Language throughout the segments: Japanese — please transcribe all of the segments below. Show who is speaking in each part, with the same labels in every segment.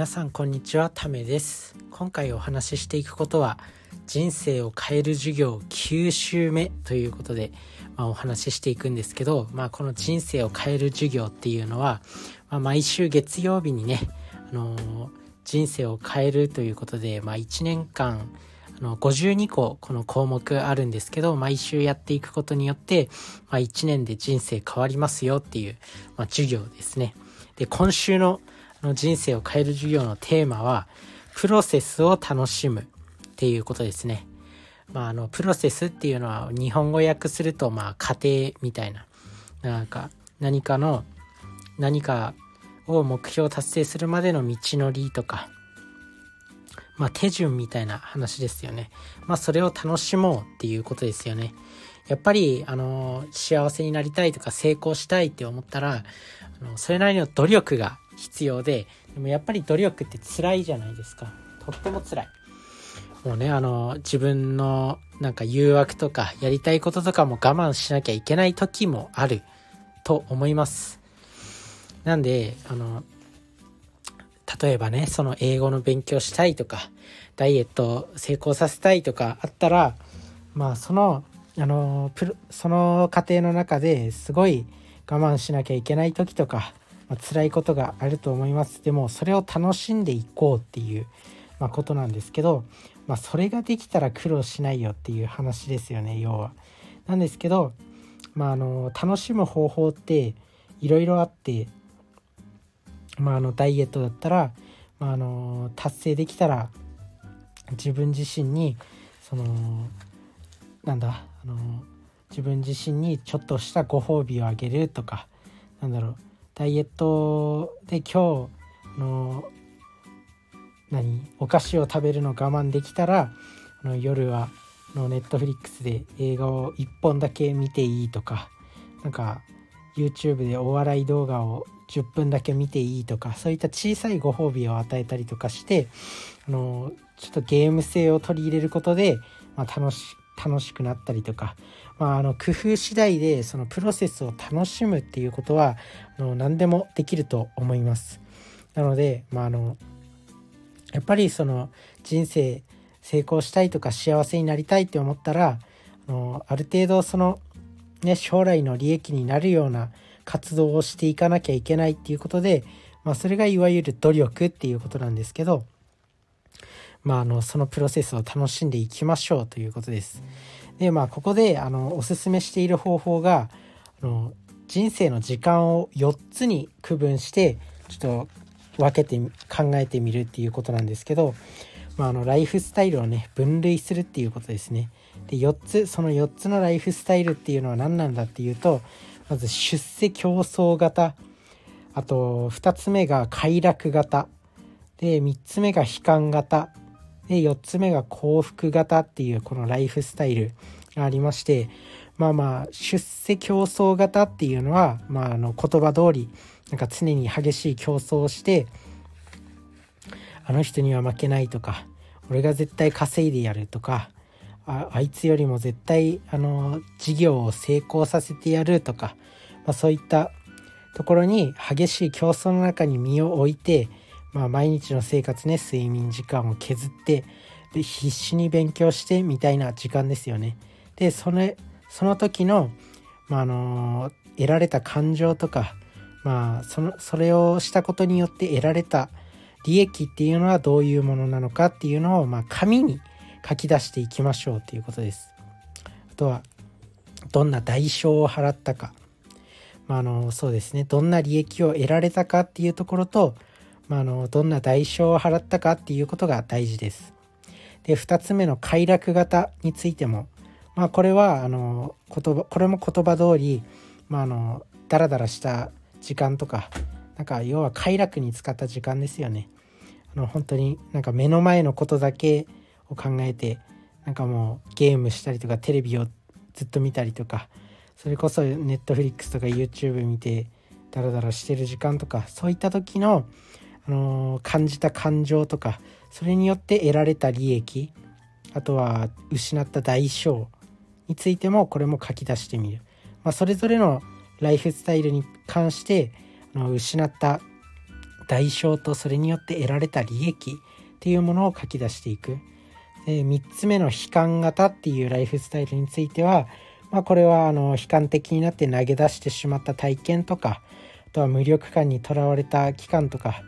Speaker 1: 皆さんこんにちはためです今回お話ししていくことは人生を変える授業9週目ということで、まあ、お話ししていくんですけど、まあ、この人生を変える授業っていうのは、まあ、毎週月曜日にね、あのー、人生を変えるということで、まあ、1年間あの52個この項目あるんですけど毎週やっていくことによって、まあ、1年で人生変わりますよっていう、まあ、授業ですね。で今週のの人生を変える授業のテーマはプロセスを楽しむっていうことですね。まあ、あのプロセスっていうのは日本語訳するとまあ過程みたいななんか何かの何かを目標達成するまでの道のりとか、まあ、手順みたいな話ですよね。まあそれを楽しもうっていうことですよね。やっぱりあの幸せになりたいとか成功したいって思ったらあのそれなりの努力が必要ででもやっぱり努力って辛いじゃないですか。とっても辛い。もうねあの自分のなんか誘惑とかやりたいこととかも我慢しなきゃいけない時もある。と思います。なんであの例えばねその英語の勉強したいとかダイエット成功させたいとかあったらまあそのあのプその過程の中ですごい我慢しなきゃいけない時とかまあ、辛いことがあると思いますでもそれを楽しんでいこうっていう、まあ、ことなんですけど、まあ、それができたら苦労しないよっていう話ですよね要は。なんですけど、まあ、あの楽しむ方法っていろいろあって、まあ、あのダイエットだったら、まあ、あの達成できたら自分自身にそのなんだあの自分自身にちょっとしたご褒美をあげるとかなんだろうダイエットで今日の何お菓子を食べるの我慢できたらあの夜はのネットフリックスで映画を1本だけ見ていいとかなんか YouTube でお笑い動画を10分だけ見ていいとかそういった小さいご褒美を与えたりとかしてあのちょっとゲーム性を取り入れることで、まあ、楽し楽しくなったりとか、まあ、あの工夫次第でそのプロセスを楽しむっていうことはあの何でもできると思います。なので、まあ、あのやっぱりその人生成功したいとか幸せになりたいって思ったらあのある程度その、ね、将来の利益になるような活動をしていかなきゃいけないっていうことで、まあ、それがいわゆる努力っていうことなんですけど、まあ、あのそのプロセスを楽しんでいきましょうということです。でまあここであのおすすめしている方法があの人生の時間を4つに区分してちょっと分けて考えてみるっていうことなんですけど、まあ、あのライフスタイルをね分類するっていうことですね。で4つその4つのライフスタイルっていうのは何なんだっていうとまず出世競争型あと2つ目が快楽型で3つ目が悲観型で4つ目が幸福型っていうこのライフスタイルがありましてまあまあ出世競争型っていうのは、まあ、あの言葉通りなんか常に激しい競争をしてあの人には負けないとか俺が絶対稼いでやるとかああいつよりも絶対あの事業を成功させてやるとか、まあ、そういったところに激しい競争の中に身を置いてまあ、毎日の生活ね睡眠時間を削ってで必死に勉強してみたいな時間ですよね。でそれその時の、まあ、あの得られた感情とか、まあ、そのそれをしたことによって得られた利益っていうのはどういうものなのかっていうのを、まあ、紙に書き出していきましょうということです。あとはどんな代償を払ったか、まあ、あのそうですねどんな利益を得られたかっていうところとまあ、のどんな代償を払ったかっていうことが大事です。で2つ目の快楽型についても、まあ、これはあの言葉これも言葉通り、まあ、あのダラダラした時間とかなんか要は快楽に使った時間ですよね。あの本当になんか目の前のことだけを考えてなんかもうゲームしたりとかテレビをずっと見たりとかそれこそネットフリックスとか YouTube 見てダラダラしてる時間とかそういった時のあの感じた感情とかそれによって得られた利益あとは失った代償についてもこれも書き出してみる、まあ、それぞれのライフスタイルに関してあの失った代償とそれによって得られた利益っていうものを書き出していく。で3つ目の悲観型っていうライフスタイルについては、まあ、これはあの悲観的になって投げ出してしまった体験とかあとは無力感にとらわれた期間とか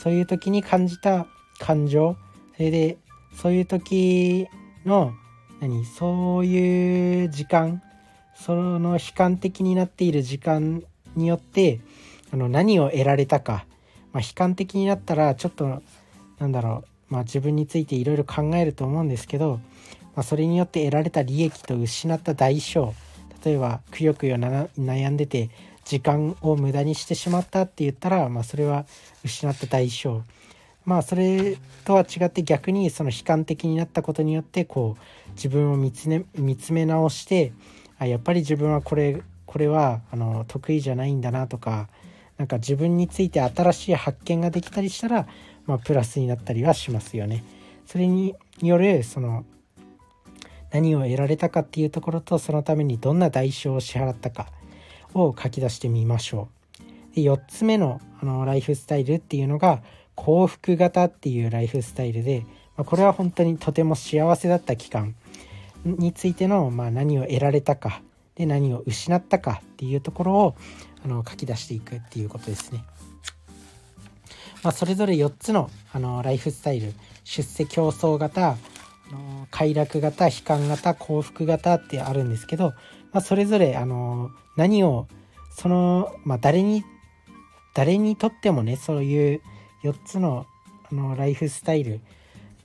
Speaker 1: そういう時に感じた感情。それでそういう時の何？そういう時間。その悲観的になっている時間によってあの何を得られたか、まあ、悲観的になったらちょっとなんだろう、まあ、自分についていろいろ考えると思うんですけど、まあ、それによって得られた利益と失った代償。例えばくよくよ悩んでて時間を無駄にしてしまったって言ったら、まあ、それは失った代償まあそれとは違って逆にその悲観的になったことによってこう自分を見つめ見つめ直してあやっぱり自分はこれこれはあの得意じゃないんだなとかなんか自分について新しい発見ができたりしたら、まあ、プラスになったりはしますよね。それによるその何を得られたかっていうところとそのためにどんな代償を支払ったかを書き出してみましょう。で4つ目のあのライフスタイルっていうのが幸福型っていうライフスタイルで、まあ、これは本当にとても幸せだった期間についての、まあ、何を得られたかで何を失ったかっていうところをあの書き出していくっていうことですね。まあ、それぞれ4つのあのライフスタイル出世競争型の快楽型悲観型幸福型ってあるんですけど、まあ、それぞれあの何をその、まあ、誰に誰にとってもねそういう4つのあのライフスタイル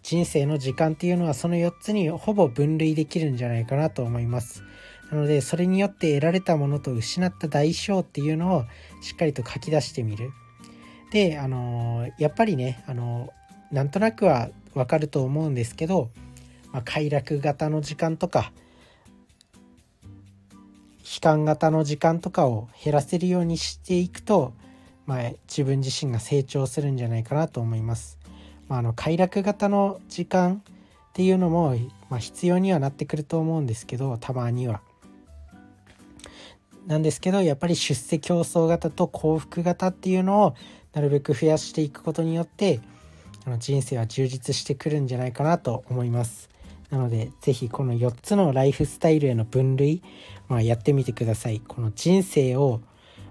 Speaker 1: 人生の時間っていうのはその4つにほぼ分類できるんじゃないかなと思います。なのでそれによって得られたものと失った代償っていうのをしっかりと書き出してみる。であのやっぱりねあのなんとなくはわかると思うんですけど、まあ、快楽型の時間とか悲観型の時間とかを減らせるようにしていくと、まあ、自分自身が成長するんじゃないかなと思います。まあ、あの快楽型の時間っていうのも、まあ、必要にはなってくると思うんですけどたまには。なんですけどやっぱり出世競争型と幸福型っていうのをなるべく増やしていくことによってあの人生は充実してくるんじゃないかなと思います。なので是非この4つのライフスタイルへの分類、まあ、やってみてください。この人生を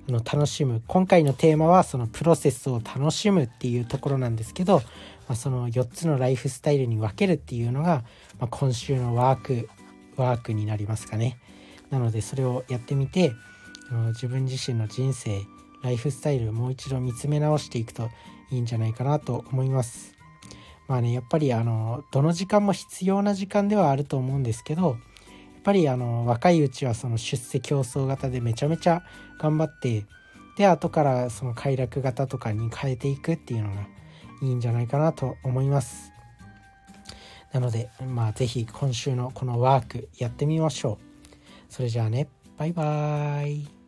Speaker 1: あの楽しむ。今回のテーマはそのプロセスを楽しむっていうところなんですけど、まあ、その4つのライフスタイルに分けるっていうのが、まあ、今週のワークワークになりますかね。なのでそれをやってみて自分自身の人生ライフスタイルをもう一度見つめ直していくといいんじゃないかなと思います。まあねやっぱりあのどの時間も必要な時間ではあると思うんですけどやっぱりあの若いうちはその出世競争型でめちゃめちゃ頑張ってで後からその快楽型とかに変えていくっていうのがいいんじゃないかなと思います。なのでまあ是非今週のこのワークやってみましょう。それじゃあねバイバーイ。